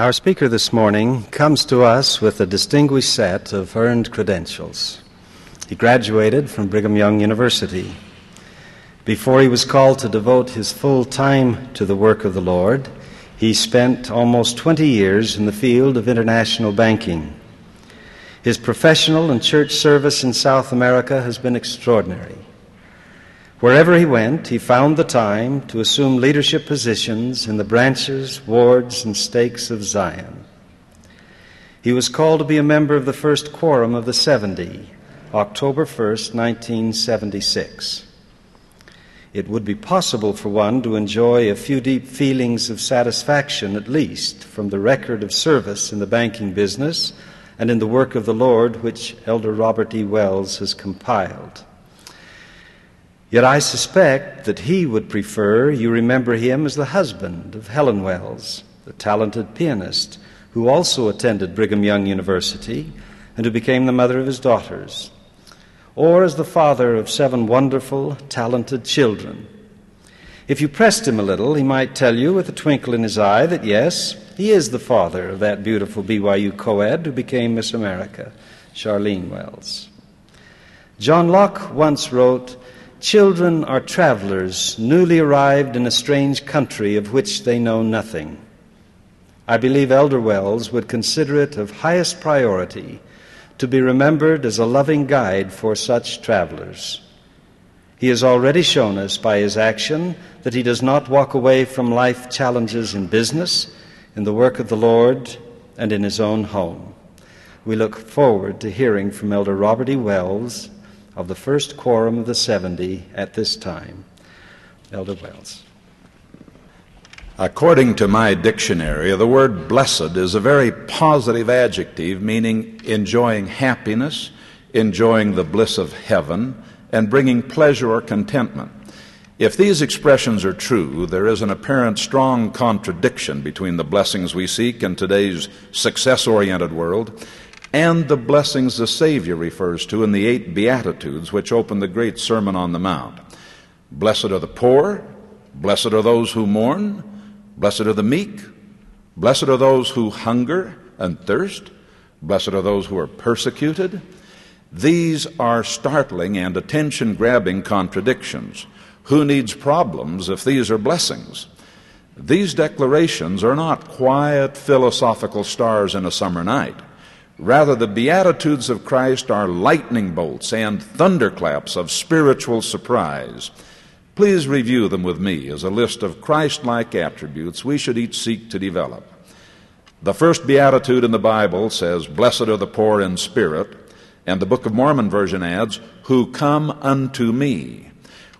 Our speaker this morning comes to us with a distinguished set of earned credentials. He graduated from Brigham Young University. Before he was called to devote his full time to the work of the Lord, he spent almost 20 years in the field of international banking. His professional and church service in South America has been extraordinary. Wherever he went, he found the time to assume leadership positions in the branches, wards, and stakes of Zion. He was called to be a member of the first quorum of the 70, October 1st, 1976. It would be possible for one to enjoy a few deep feelings of satisfaction, at least, from the record of service in the banking business and in the work of the Lord which Elder Robert E. Wells has compiled. Yet I suspect that he would prefer you remember him as the husband of Helen Wells, the talented pianist who also attended Brigham Young University and who became the mother of his daughters, or as the father of seven wonderful, talented children. If you pressed him a little, he might tell you with a twinkle in his eye that yes, he is the father of that beautiful BYU co ed who became Miss America, Sharlene Wells. John Locke once wrote, Children are travelers newly arrived in a strange country of which they know nothing. I believe Elder Wells would consider it of highest priority to be remembered as a loving guide for such travelers. He has already shown us by his action that he does not walk away from life challenges in business, in the work of the Lord, and in his own home. We look forward to hearing from Elder Robert E. Wells of the first quorum of the 70 at this time. Elder Wells. According to my dictionary, the word blessed is a very positive adjective meaning enjoying happiness, enjoying the bliss of heaven, and bringing pleasure or contentment. If these expressions are true, there is an apparent strong contradiction between the blessings we seek in today's success oriented world and the blessings the Savior refers to in the eight Beatitudes which open the great Sermon on the Mount. Blessed are the poor, blessed are those who mourn, blessed are the meek, blessed are those who hunger and thirst, blessed are those who are persecuted. These are startling and attention grabbing contradictions. Who needs problems if these are blessings? These declarations are not quiet philosophical stars in a summer night. Rather, the Beatitudes of Christ are lightning bolts and thunderclaps of spiritual surprise. Please review them with me as a list of Christ like attributes we should each seek to develop. The first Beatitude in the Bible says, Blessed are the poor in spirit, and the Book of Mormon version adds, Who come unto me.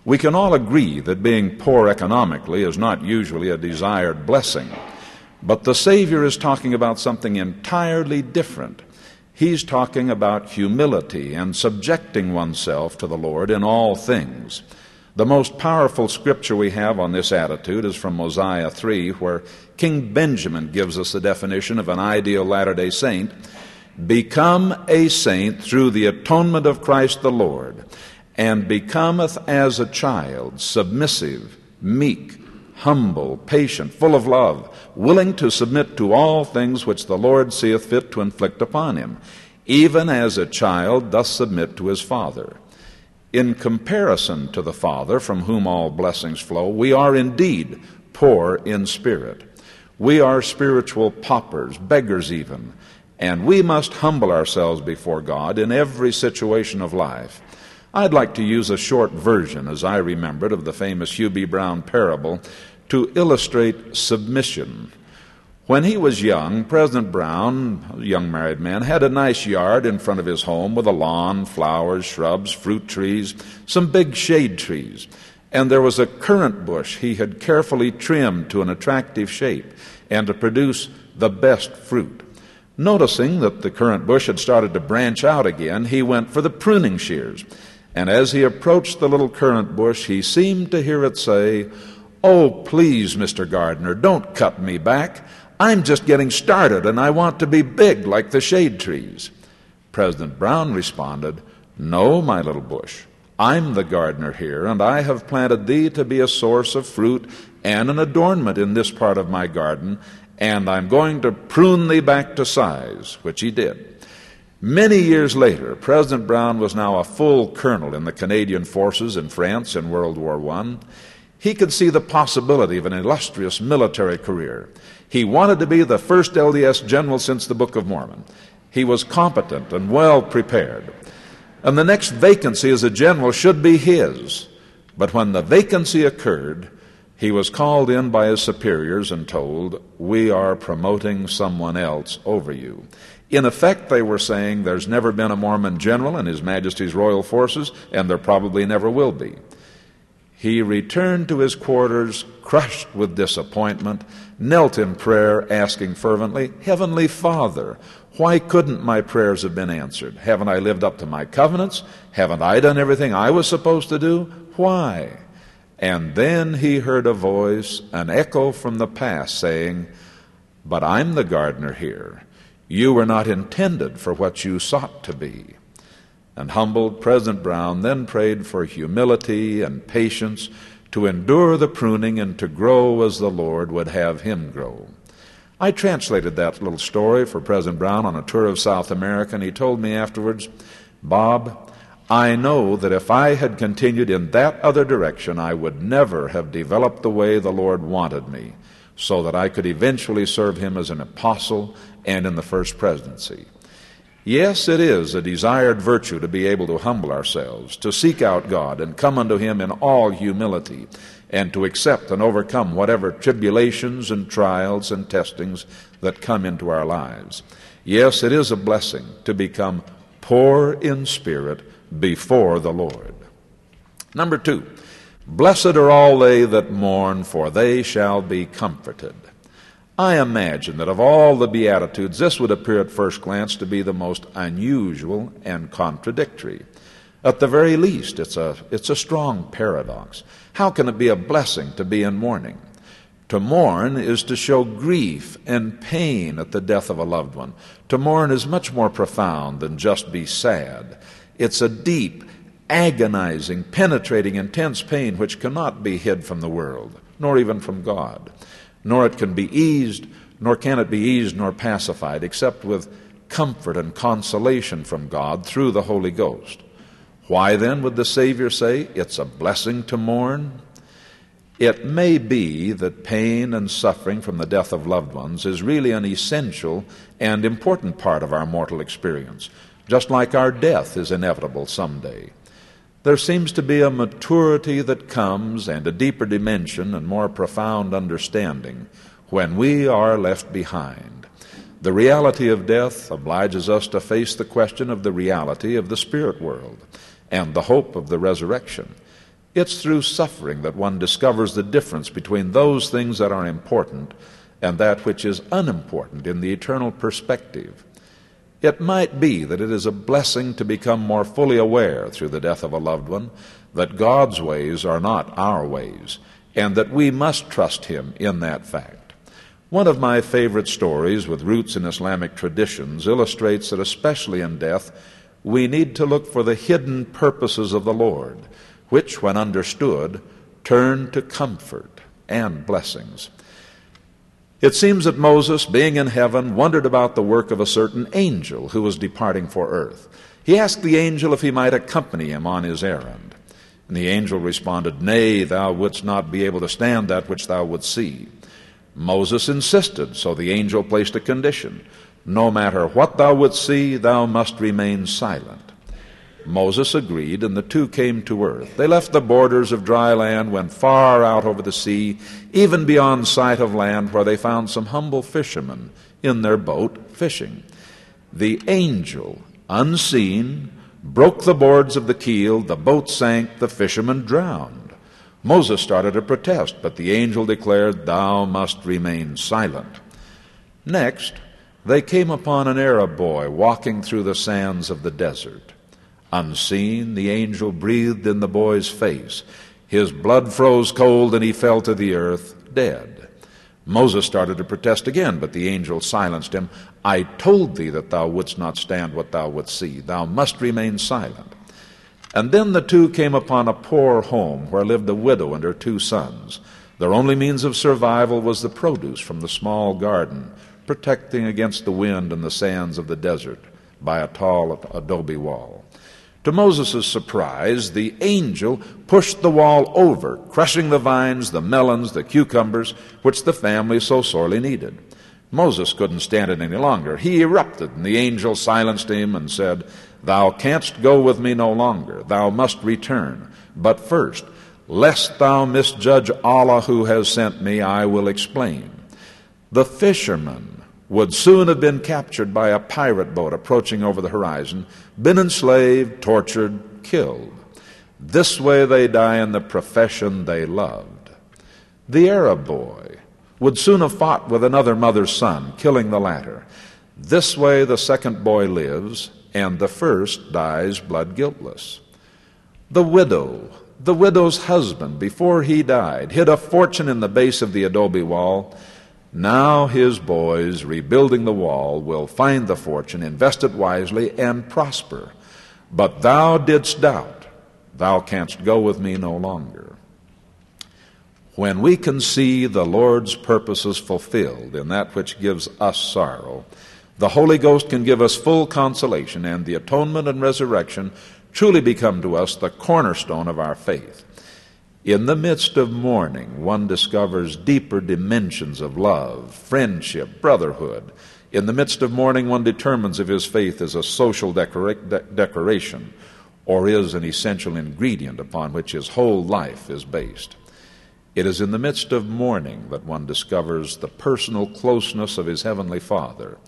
We can all agree that being poor economically is not usually a desired blessing. But the Savior is talking about something entirely different. He's talking about humility and subjecting oneself to the Lord in all things. The most powerful scripture we have on this attitude is from Mosiah 3, where King Benjamin gives us the definition of an ideal Latter day Saint Become a saint through the atonement of Christ the Lord, and becometh as a child, submissive, meek, humble, patient, full of love, willing to submit to all things which the Lord seeth fit to inflict upon him, even as a child doth submit to his father. In comparison to the Father, from whom all blessings flow, we are indeed poor in spirit. We are spiritual paupers, beggars even, and we must humble ourselves before God in every situation of life. I'd like to use a short version, as I remember it, of the famous B. Brown parable to illustrate submission. When he was young, President Brown, a young married man, had a nice yard in front of his home with a lawn, flowers, shrubs, fruit trees, some big shade trees. And there was a currant bush he had carefully trimmed to an attractive shape and to produce the best fruit. Noticing that the currant bush had started to branch out again, he went for the pruning shears. And as he approached the little currant bush, he seemed to hear it say, Oh, please, Mr. Gardener, don't cut me back. I'm just getting started and I want to be big like the shade trees. President Brown responded, No, my little bush. I'm the gardener here, and I have planted thee to be a source of fruit and an adornment in this part of my garden, and I'm going to prune thee back to size, which he did. Many years later, President Brown was now a full colonel in the Canadian forces in France in World War I. He could see the possibility of an illustrious military career. He wanted to be the first LDS general since the Book of Mormon. He was competent and well prepared. And the next vacancy as a general should be his. But when the vacancy occurred, he was called in by his superiors and told, We are promoting someone else over you. In effect, they were saying there's never been a Mormon general in His Majesty's royal forces, and there probably never will be. He returned to his quarters crushed with disappointment, knelt in prayer, asking fervently, Heavenly Father, why couldn't my prayers have been answered? Haven't I lived up to my covenants? Haven't I done everything I was supposed to do? Why? And then he heard a voice, an echo from the past, saying, But I'm the gardener here. You were not intended for what you sought to be. And humbled, President Brown then prayed for humility and patience to endure the pruning and to grow as the Lord would have him grow. I translated that little story for President Brown on a tour of South America, and he told me afterwards, Bob, I know that if I had continued in that other direction, I would never have developed the way the Lord wanted me, so that I could eventually serve him as an apostle and in the first presidency. Yes, it is a desired virtue to be able to humble ourselves, to seek out God and come unto Him in all humility, and to accept and overcome whatever tribulations and trials and testings that come into our lives. Yes, it is a blessing to become poor in spirit before the Lord. Number two, blessed are all they that mourn, for they shall be comforted. I imagine that of all the Beatitudes, this would appear at first glance to be the most unusual and contradictory. At the very least, it's a, it's a strong paradox. How can it be a blessing to be in mourning? To mourn is to show grief and pain at the death of a loved one. To mourn is much more profound than just be sad. It's a deep, agonizing, penetrating, intense pain which cannot be hid from the world, nor even from God nor it can be eased, nor can it be eased nor pacified, except with comfort and consolation from God through the Holy Ghost. Why then would the Savior say it's a blessing to mourn? It may be that pain and suffering from the death of loved ones is really an essential and important part of our mortal experience, just like our death is inevitable someday. There seems to be a maturity that comes and a deeper dimension and more profound understanding when we are left behind. The reality of death obliges us to face the question of the reality of the spirit world and the hope of the resurrection. It's through suffering that one discovers the difference between those things that are important and that which is unimportant in the eternal perspective. It might be that it is a blessing to become more fully aware through the death of a loved one that God's ways are not our ways, and that we must trust Him in that fact. One of my favorite stories with roots in Islamic traditions illustrates that, especially in death, we need to look for the hidden purposes of the Lord, which, when understood, turn to comfort and blessings. It seems that Moses, being in heaven, wondered about the work of a certain angel who was departing for earth. He asked the angel if he might accompany him on his errand. And the angel responded, Nay, thou wouldst not be able to stand that which thou wouldst see. Moses insisted, so the angel placed a condition. No matter what thou wouldst see, thou must remain silent. Moses agreed, and the two came to earth. They left the borders of dry land, went far out over the sea, even beyond sight of land, where they found some humble fishermen in their boat fishing. The angel, unseen, broke the boards of the keel, the boat sank, the fishermen drowned. Moses started to protest, but the angel declared, Thou must remain silent. Next, they came upon an Arab boy walking through the sands of the desert. Unseen, the angel breathed in the boy's face. His blood froze cold and he fell to the earth, dead. Moses started to protest again, but the angel silenced him. I told thee that thou wouldst not stand what thou wouldst see. Thou must remain silent. And then the two came upon a poor home where lived a widow and her two sons. Their only means of survival was the produce from the small garden, protecting against the wind and the sands of the desert by a tall adobe wall. To Moses' surprise, the angel pushed the wall over, crushing the vines, the melons, the cucumbers, which the family so sorely needed. Moses couldn't stand it any longer. He erupted, and the angel silenced him and said, Thou canst go with me no longer. Thou must return. But first, Lest thou misjudge Allah who has sent me, I will explain. The fishermen would soon have been captured by a pirate boat approaching over the horizon, been enslaved, tortured, killed. This way they die in the profession they loved. The Arab boy would soon have fought with another mother's son, killing the latter. This way the second boy lives, and the first dies blood guiltless. The widow the widow's husband, before he died, hid a fortune in the base of the adobe wall. Now his boys, rebuilding the wall, will find the fortune, invest it wisely, and prosper. But thou didst doubt. Thou canst go with me no longer. When we can see the Lord's purposes fulfilled in that which gives us sorrow, the Holy Ghost can give us full consolation, and the atonement and resurrection truly become to us the cornerstone of our faith. In the midst of mourning, one discovers deeper dimensions of love, friendship, brotherhood. In the midst of mourning, one determines if his faith is a social de- decoration or is an essential ingredient upon which his whole life is based. It is in the midst of mourning that one discovers the personal closeness of his Heavenly Father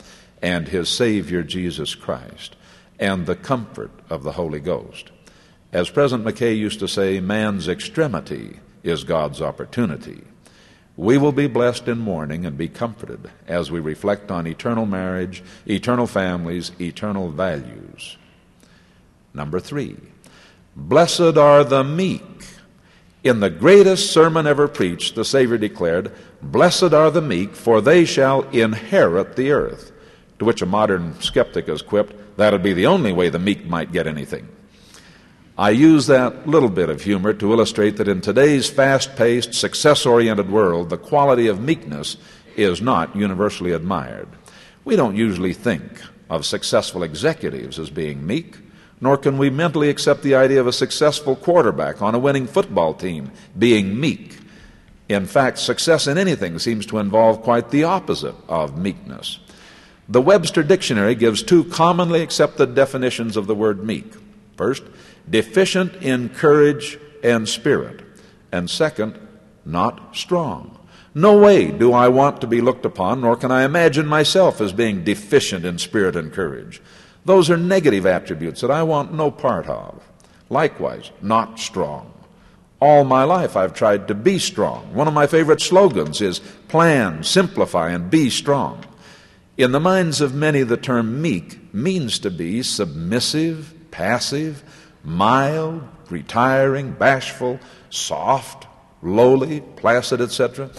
and his Savior Jesus Christ and the comfort of the Holy Ghost. As President McKay used to say, man's extremity is God's opportunity. We will be blessed in mourning and be comforted as we reflect on eternal marriage, eternal families, eternal values. Number three, blessed are the meek. In the greatest sermon ever preached, the Savior declared, Blessed are the meek, for they shall inherit the earth. To which a modern skeptic has quipped, That'd be the only way the meek might get anything. I use that little bit of humor to illustrate that in today's fast paced, success oriented world, the quality of meekness is not universally admired. We don't usually think of successful executives as being meek, nor can we mentally accept the idea of a successful quarterback on a winning football team being meek. In fact, success in anything seems to involve quite the opposite of meekness. The Webster Dictionary gives two commonly accepted definitions of the word meek. First, deficient in courage and spirit. And second, not strong. No way do I want to be looked upon, nor can I imagine myself as being deficient in spirit and courage. Those are negative attributes that I want no part of. Likewise, not strong. All my life I've tried to be strong. One of my favorite slogans is plan, simplify, and be strong. In the minds of many, the term meek means to be submissive, passive, mild, retiring, bashful, soft, lowly, placid, etc.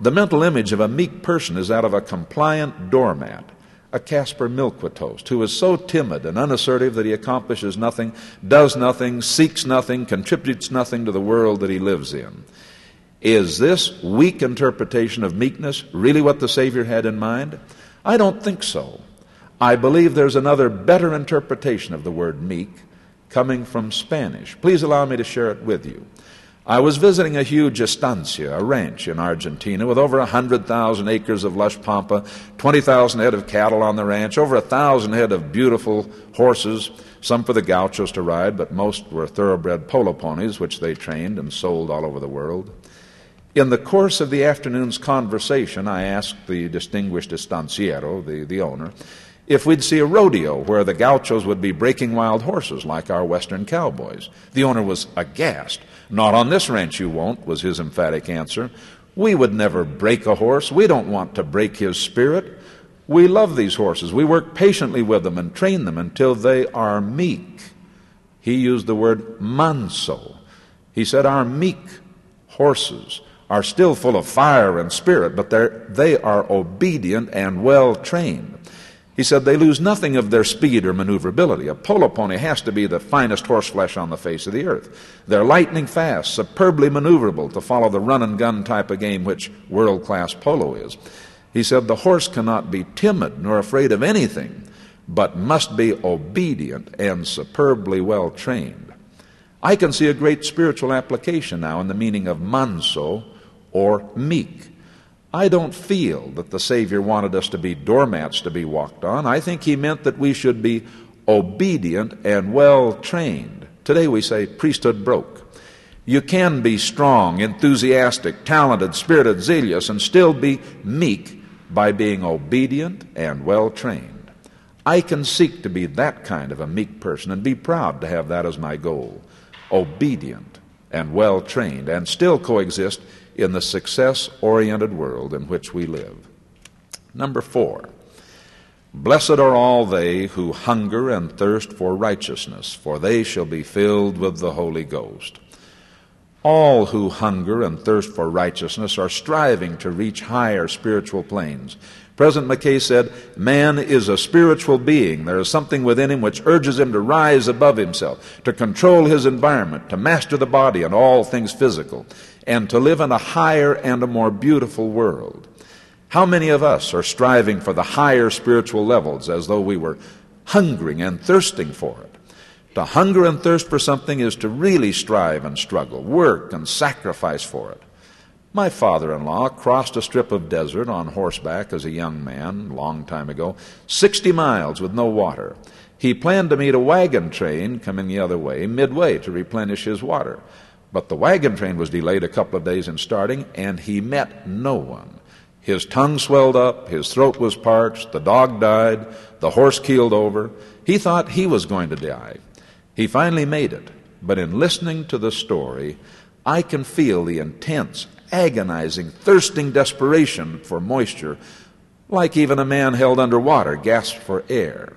The mental image of a meek person is that of a compliant doormat, a Caspar Milquetoast, who is so timid and unassertive that he accomplishes nothing, does nothing, seeks nothing, contributes nothing to the world that he lives in. Is this weak interpretation of meekness really what the Savior had in mind? I don't think so. I believe there's another better interpretation of the word meek coming from Spanish. Please allow me to share it with you. I was visiting a huge estancia, a ranch in Argentina, with over a 100,000 acres of lush pampa, 20,000 head of cattle on the ranch, over a 1,000 head of beautiful horses, some for the gauchos to ride, but most were thoroughbred polo ponies, which they trained and sold all over the world. In the course of the afternoon's conversation, I asked the distinguished estanciero, the, the owner, if we'd see a rodeo where the gauchos would be breaking wild horses like our western cowboys. The owner was aghast. Not on this ranch, you won't, was his emphatic answer. We would never break a horse. We don't want to break his spirit. We love these horses. We work patiently with them and train them until they are meek. He used the word manso. He said, Our meek horses are still full of fire and spirit, but they are obedient and well trained. He said they lose nothing of their speed or maneuverability. A polo pony has to be the finest horseflesh on the face of the earth. They're lightning fast, superbly maneuverable to follow the run and gun type of game which world class polo is. He said the horse cannot be timid nor afraid of anything, but must be obedient and superbly well trained. I can see a great spiritual application now in the meaning of manso or meek. I don't feel that the Savior wanted us to be doormats to be walked on. I think He meant that we should be obedient and well trained. Today we say priesthood broke. You can be strong, enthusiastic, talented, spirited, zealous, and still be meek by being obedient and well trained. I can seek to be that kind of a meek person and be proud to have that as my goal. Obedient and well trained, and still coexist in the success oriented world in which we live. Number four, blessed are all they who hunger and thirst for righteousness, for they shall be filled with the Holy Ghost. All who hunger and thirst for righteousness are striving to reach higher spiritual planes. President McKay said, Man is a spiritual being. There is something within him which urges him to rise above himself, to control his environment, to master the body and all things physical and to live in a higher and a more beautiful world. How many of us are striving for the higher spiritual levels as though we were hungering and thirsting for it? To hunger and thirst for something is to really strive and struggle, work and sacrifice for it. My father in law crossed a strip of desert on horseback as a young man, long time ago, 60 miles with no water. He planned to meet a wagon train coming the other way midway to replenish his water. But the wagon train was delayed a couple of days in starting, and he met no one. His tongue swelled up, his throat was parched, the dog died, the horse keeled over. He thought he was going to die. He finally made it, but in listening to the story, I can feel the intense, agonizing, thirsting desperation for moisture, like even a man held under water gasps for air.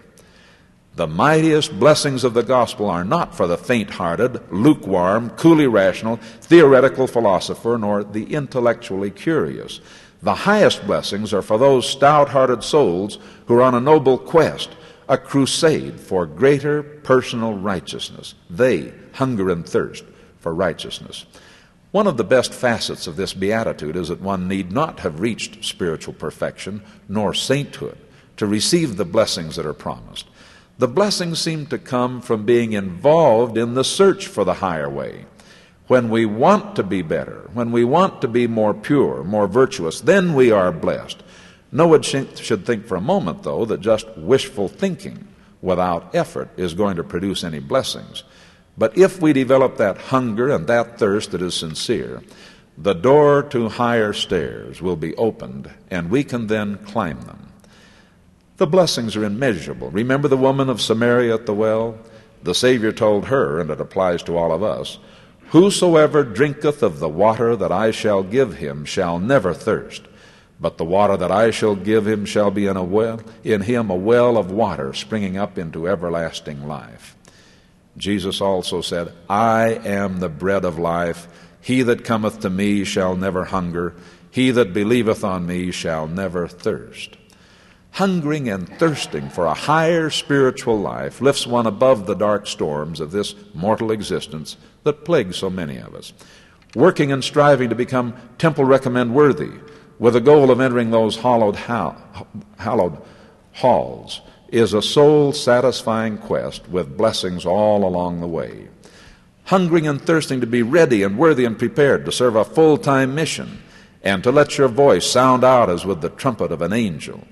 The mightiest blessings of the gospel are not for the faint hearted, lukewarm, coolly rational, theoretical philosopher, nor the intellectually curious. The highest blessings are for those stout hearted souls who are on a noble quest, a crusade for greater personal righteousness. They hunger and thirst for righteousness. One of the best facets of this beatitude is that one need not have reached spiritual perfection nor sainthood to receive the blessings that are promised. The blessings seem to come from being involved in the search for the higher way. When we want to be better, when we want to be more pure, more virtuous, then we are blessed. No one should think for a moment, though, that just wishful thinking without effort is going to produce any blessings. But if we develop that hunger and that thirst that is sincere, the door to higher stairs will be opened, and we can then climb them. The blessings are immeasurable. Remember the woman of Samaria at the well? The Savior told her, and it applies to all of us Whosoever drinketh of the water that I shall give him shall never thirst, but the water that I shall give him shall be in, a well, in him a well of water springing up into everlasting life. Jesus also said, I am the bread of life. He that cometh to me shall never hunger. He that believeth on me shall never thirst hungering and thirsting for a higher spiritual life lifts one above the dark storms of this mortal existence that plague so many of us. Working and striving to become temple recommend worthy with the goal of entering those hallowed, hallowed halls is a soul satisfying quest with blessings all along the way. Hungering and thirsting to be ready and worthy and prepared to serve a full time mission and to let your voice sound out as with the trumpet of an angel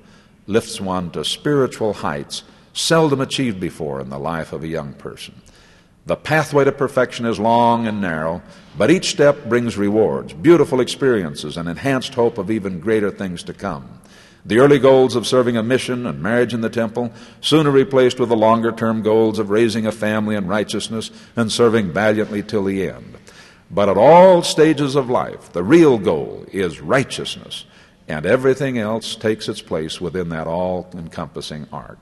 lifts one to spiritual heights seldom achieved before in the life of a young person. The pathway to perfection is long and narrow, but each step brings rewards, beautiful experiences, and enhanced hope of even greater things to come. The early goals of serving a mission and marriage in the temple sooner replaced with the longer term goals of raising a family in righteousness and serving valiantly till the end. But at all stages of life, the real goal is righteousness and everything else takes its place within that all encompassing ark.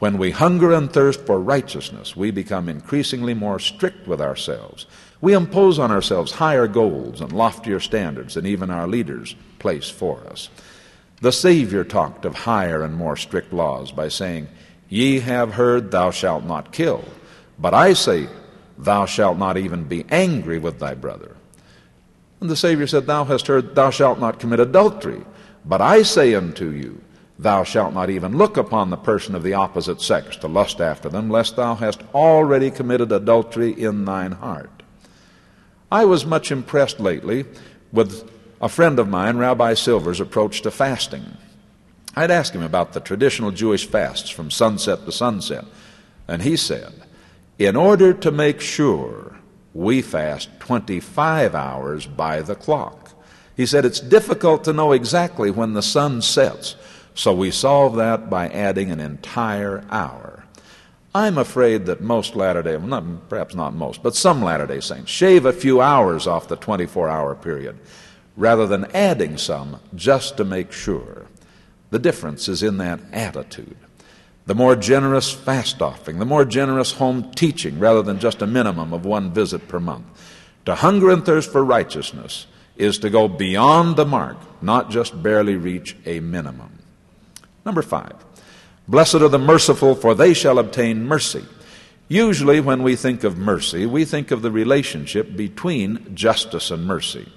When we hunger and thirst for righteousness, we become increasingly more strict with ourselves. We impose on ourselves higher goals and loftier standards than even our leaders place for us. The Savior talked of higher and more strict laws by saying, Ye have heard, Thou shalt not kill. But I say, Thou shalt not even be angry with thy brother. And the Savior said, Thou hast heard, Thou shalt not commit adultery. But I say unto you, Thou shalt not even look upon the person of the opposite sex to lust after them, lest thou hast already committed adultery in thine heart. I was much impressed lately with a friend of mine, Rabbi Silver's approach to fasting. I'd asked him about the traditional Jewish fasts from sunset to sunset, and he said, In order to make sure we fast 25 hours by the clock. He said it's difficult to know exactly when the sun sets, so we solve that by adding an entire hour. I'm afraid that most Latter day, well, perhaps not most, but some Latter day Saints shave a few hours off the 24 hour period rather than adding some just to make sure. The difference is in that attitude. The more generous fast offering, the more generous home teaching rather than just a minimum of one visit per month. To hunger and thirst for righteousness is to go beyond the mark, not just barely reach a minimum. Number five, blessed are the merciful, for they shall obtain mercy. Usually, when we think of mercy, we think of the relationship between justice and mercy.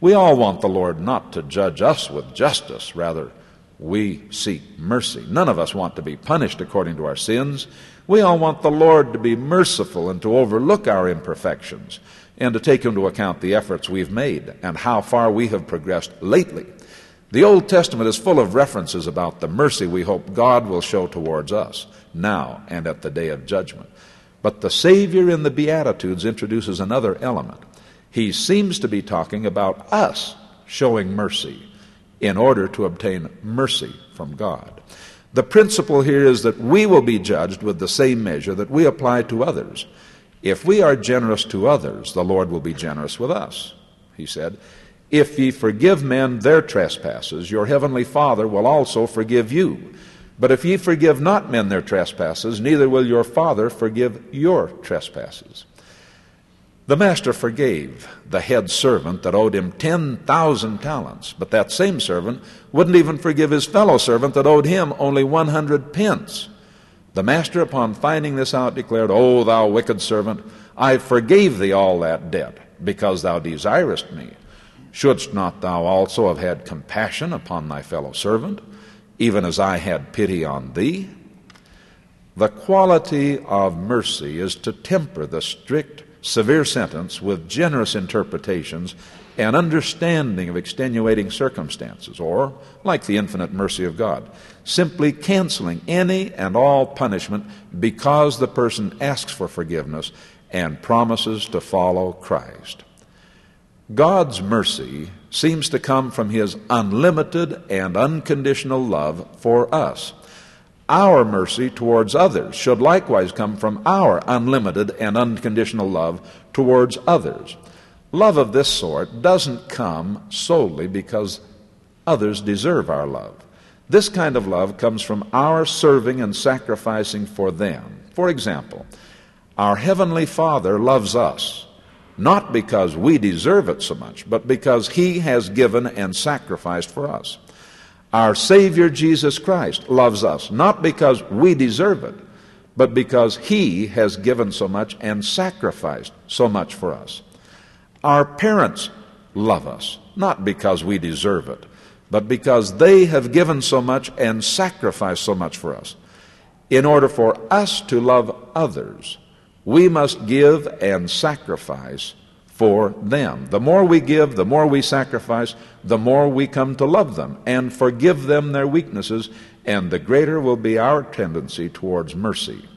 We all want the Lord not to judge us with justice, rather, we seek mercy. None of us want to be punished according to our sins. We all want the Lord to be merciful and to overlook our imperfections and to take into account the efforts we've made and how far we have progressed lately. The Old Testament is full of references about the mercy we hope God will show towards us now and at the day of judgment. But the Savior in the Beatitudes introduces another element. He seems to be talking about us showing mercy in order to obtain mercy from God. The principle here is that we will be judged with the same measure that we apply to others. If we are generous to others, the Lord will be generous with us. He said, If ye forgive men their trespasses, your heavenly Father will also forgive you. But if ye forgive not men their trespasses, neither will your Father forgive your trespasses. The master forgave the head servant that owed him 10,000 talents, but that same servant wouldn't even forgive his fellow servant that owed him only 100 pence. The master, upon finding this out, declared, O thou wicked servant, I forgave thee all that debt, because thou desirest me. Shouldst not thou also have had compassion upon thy fellow servant, even as I had pity on thee? The quality of mercy is to temper the strict severe sentence with generous interpretations and understanding of extenuating circumstances, or, like the infinite mercy of God, simply canceling any and all punishment because the person asks for forgiveness and promises to follow Christ. God's mercy seems to come from His unlimited and unconditional love for us. Our mercy towards others should likewise come from our unlimited and unconditional love towards others. Love of this sort doesn't come solely because others deserve our love. This kind of love comes from our serving and sacrificing for them. For example, our Heavenly Father loves us, not because we deserve it so much, but because He has given and sacrificed for us. Our Savior Jesus Christ loves us, not because we deserve it, but because He has given so much and sacrificed so much for us. Our parents love us, not because we deserve it, but because they have given so much and sacrificed so much for us. In order for us to love others, we must give and sacrifice for them. The more we give, the more we sacrifice, the more we come to love them and forgive them their weaknesses, and the greater will be our tendency towards mercy.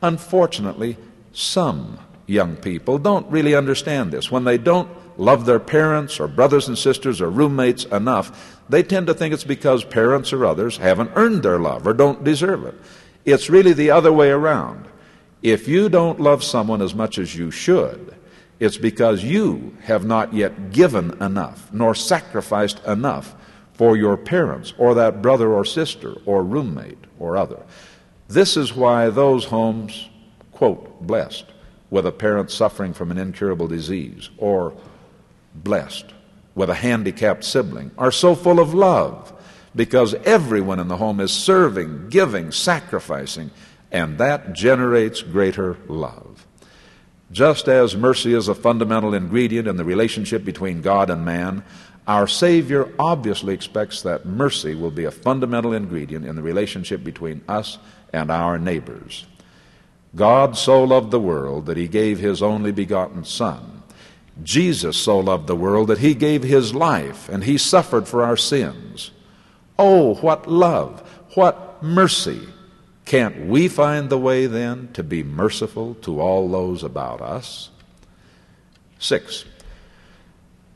Unfortunately, some young people don't really understand this. When they don't love their parents or brothers and sisters or roommates enough, they tend to think it's because parents or others haven't earned their love or don't deserve it. It's really the other way around. If you don't love someone as much as you should, it's because you have not yet given enough, nor sacrificed enough for your parents, or that brother or sister, or roommate, or other. This is why those homes, quote, blessed, with a parent suffering from an incurable disease, or blessed with a handicapped sibling, are so full of love, because everyone in the home is serving, giving, sacrificing, and that generates greater love. Just as mercy is a fundamental ingredient in the relationship between God and man, our Savior obviously expects that mercy will be a fundamental ingredient in the relationship between us and our neighbors. God so loved the world that he gave his only begotten Son. Jesus so loved the world that he gave his life and he suffered for our sins. Oh, what love, what mercy. Can't we find the way then to be merciful to all those about us? Six,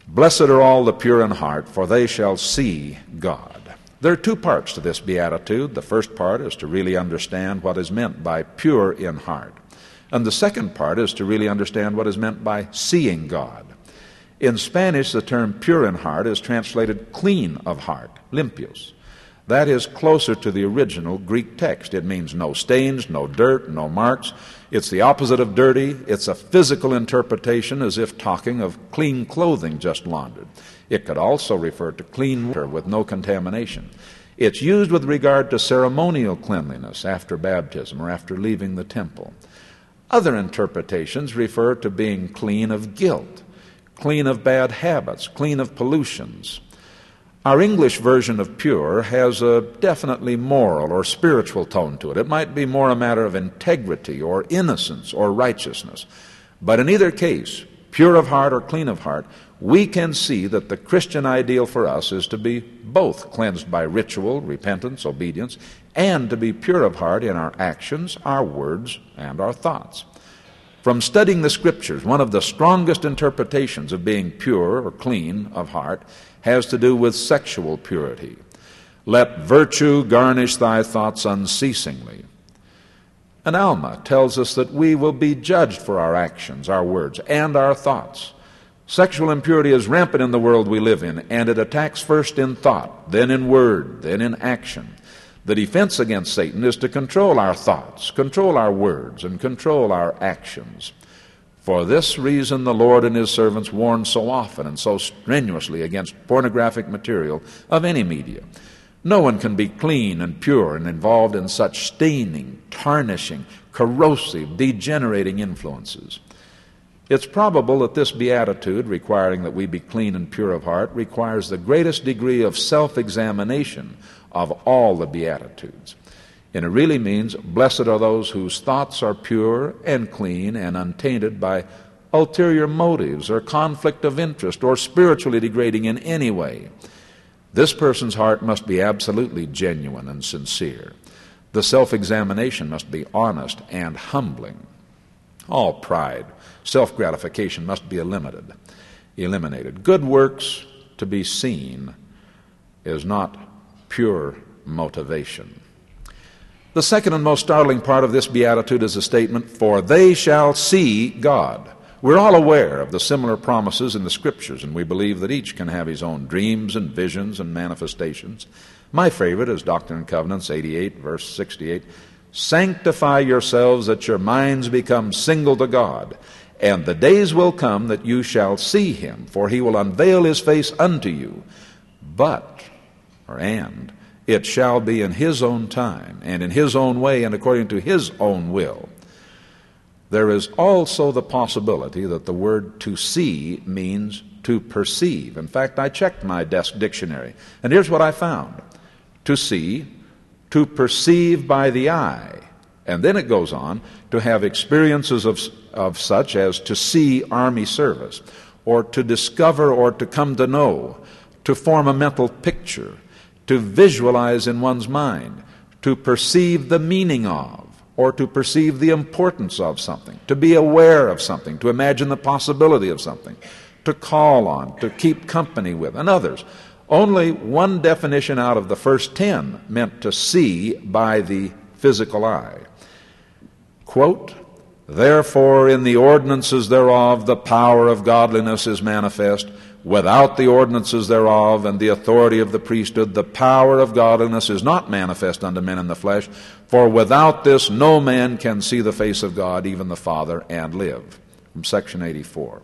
blessed are all the pure in heart, for they shall see God. There are two parts to this beatitude. The first part is to really understand what is meant by pure in heart. And the second part is to really understand what is meant by seeing God. In Spanish, the term pure in heart is translated clean of heart, limpios. That is closer to the original Greek text. It means no stains, no dirt, no marks. It's the opposite of dirty. It's a physical interpretation as if talking of clean clothing just laundered. It could also refer to clean water with no contamination. It's used with regard to ceremonial cleanliness after baptism or after leaving the temple. Other interpretations refer to being clean of guilt, clean of bad habits, clean of pollutions. Our English version of pure has a definitely moral or spiritual tone to it. It might be more a matter of integrity or innocence or righteousness. But in either case, pure of heart or clean of heart, we can see that the Christian ideal for us is to be both cleansed by ritual, repentance, obedience, and to be pure of heart in our actions, our words, and our thoughts. From studying the Scriptures, one of the strongest interpretations of being pure or clean of heart has to do with sexual purity. Let virtue garnish thy thoughts unceasingly. And Alma tells us that we will be judged for our actions, our words, and our thoughts. Sexual impurity is rampant in the world we live in, and it attacks first in thought, then in word, then in action. The defense against Satan is to control our thoughts, control our words, and control our actions. For this reason, the Lord and His servants warn so often and so strenuously against pornographic material of any media. No one can be clean and pure and involved in such staining, tarnishing, corrosive, degenerating influences. It's probable that this beatitude, requiring that we be clean and pure of heart, requires the greatest degree of self examination of all the beatitudes. And it really means, blessed are those whose thoughts are pure and clean and untainted by ulterior motives or conflict of interest or spiritually degrading in any way. This person's heart must be absolutely genuine and sincere. The self examination must be honest and humbling. All pride, self gratification must be eliminated. Eliminated. Good works to be seen is not pure motivation. The second and most startling part of this beatitude is a statement, For they shall see God. We're all aware of the similar promises in the Scriptures, and we believe that each can have his own dreams and visions and manifestations. My favorite is Doctrine and Covenants 88, verse 68. Sanctify yourselves that your minds become single to God. And the days will come that you shall see him, for he will unveil his face unto you. But, or and, it shall be in his own time, and in his own way, and according to his own will. There is also the possibility that the word to see means to perceive. In fact, I checked my desk dictionary, and here's what I found to see to perceive by the eye. And then it goes on to have experiences of, of such as to see army service, or to discover or to come to know, to form a mental picture, to visualize in one's mind, to perceive the meaning of, or to perceive the importance of something, to be aware of something, to imagine the possibility of something, to call on, to keep company with, and others. Only one definition out of the first ten meant to see by the physical eye. Quote, Therefore, in the ordinances thereof, the power of godliness is manifest. Without the ordinances thereof and the authority of the priesthood, the power of godliness is not manifest unto men in the flesh. For without this, no man can see the face of God, even the Father, and live. From section 84.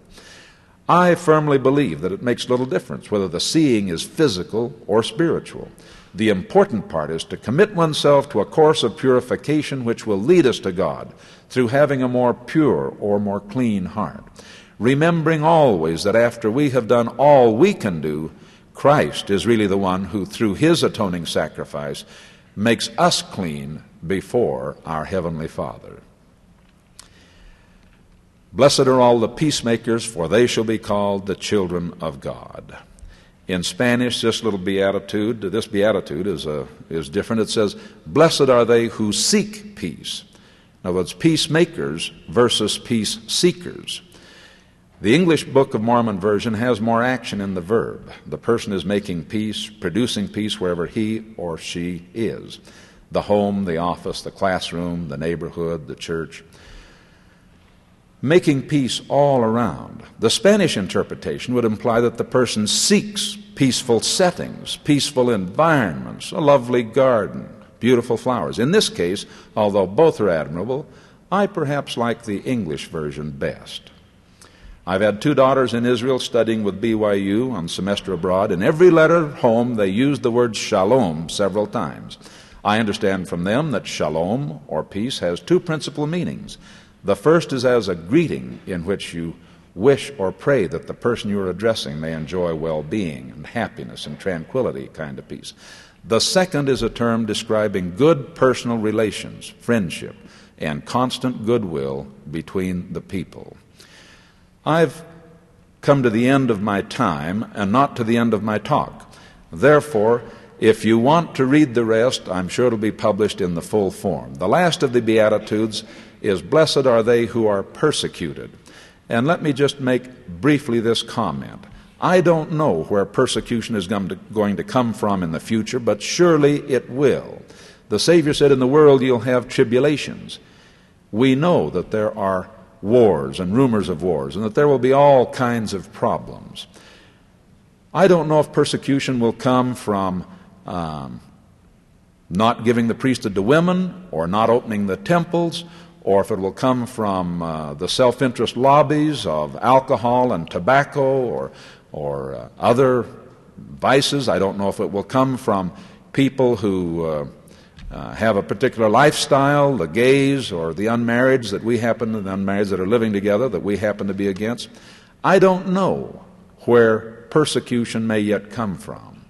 I firmly believe that it makes little difference whether the seeing is physical or spiritual. The important part is to commit oneself to a course of purification which will lead us to God through having a more pure or more clean heart. Remembering always that after we have done all we can do, Christ is really the one who, through his atoning sacrifice, makes us clean before our Heavenly Father. Blessed are all the peacemakers, for they shall be called the children of God. In Spanish, this little beatitude, this beatitude is, a, is different. It says, Blessed are they who seek peace. In other words, peacemakers versus peace seekers. The English Book of Mormon version has more action in the verb. The person is making peace, producing peace wherever he or she is the home, the office, the classroom, the neighborhood, the church. Making peace all around. The Spanish interpretation would imply that the person seeks peaceful settings, peaceful environments, a lovely garden, beautiful flowers. In this case, although both are admirable, I perhaps like the English version best. I've had two daughters in Israel studying with BYU on semester abroad. In every letter home, they used the word shalom several times. I understand from them that shalom, or peace, has two principal meanings. The first is as a greeting in which you wish or pray that the person you are addressing may enjoy well being and happiness and tranquility, kind of peace. The second is a term describing good personal relations, friendship, and constant goodwill between the people. I've come to the end of my time and not to the end of my talk. Therefore, if you want to read the rest, I'm sure it'll be published in the full form. The last of the Beatitudes is Blessed are they who are persecuted. And let me just make briefly this comment. I don't know where persecution is going to come from in the future, but surely it will. The Savior said, In the world you'll have tribulations. We know that there are wars and rumors of wars, and that there will be all kinds of problems. I don't know if persecution will come from um, not giving the priesthood to women, or not opening the temples, or if it will come from uh, the self interest lobbies of alcohol and tobacco or, or uh, other vices. I don't know if it will come from people who uh, uh, have a particular lifestyle, the gays or the unmarrieds that we happen, to the unmarrieds that are living together that we happen to be against. I don't know where persecution may yet come from.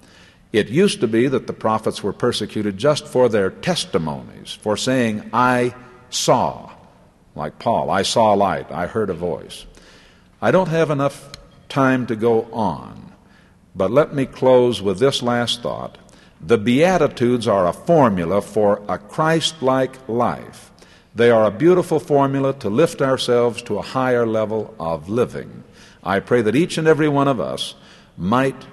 It used to be that the prophets were persecuted just for their testimonies, for saying, I saw, like Paul, I saw light, I heard a voice. I don't have enough time to go on, but let me close with this last thought the Beatitudes are a formula for a Christ like life. They are a beautiful formula to lift ourselves to a higher level of living. I pray that each and every one of us might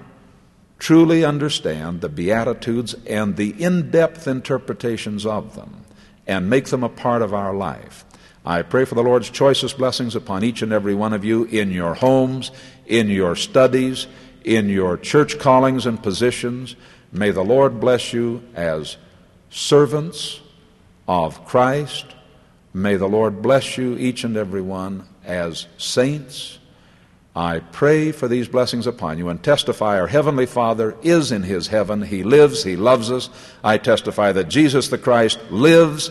truly understand the Beatitudes and the in depth interpretations of them and make them a part of our life. I pray for the Lord's choicest blessings upon each and every one of you in your homes, in your studies, in your church callings and positions. May the Lord bless you as servants of Christ. May the Lord bless you, each and every one, as saints. I pray for these blessings upon you and testify our Heavenly Father is in His heaven. He lives, He loves us. I testify that Jesus the Christ lives,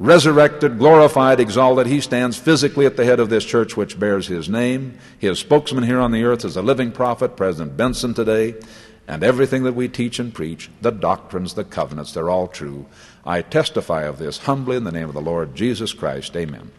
resurrected, glorified, exalted. He stands physically at the head of this church which bears His name. His spokesman here on the earth is a living prophet, President Benson today and everything that we teach and preach, the doctrines, the covenants, they're all true. I testify of this humbly in the name of the Lord Jesus Christ. Amen.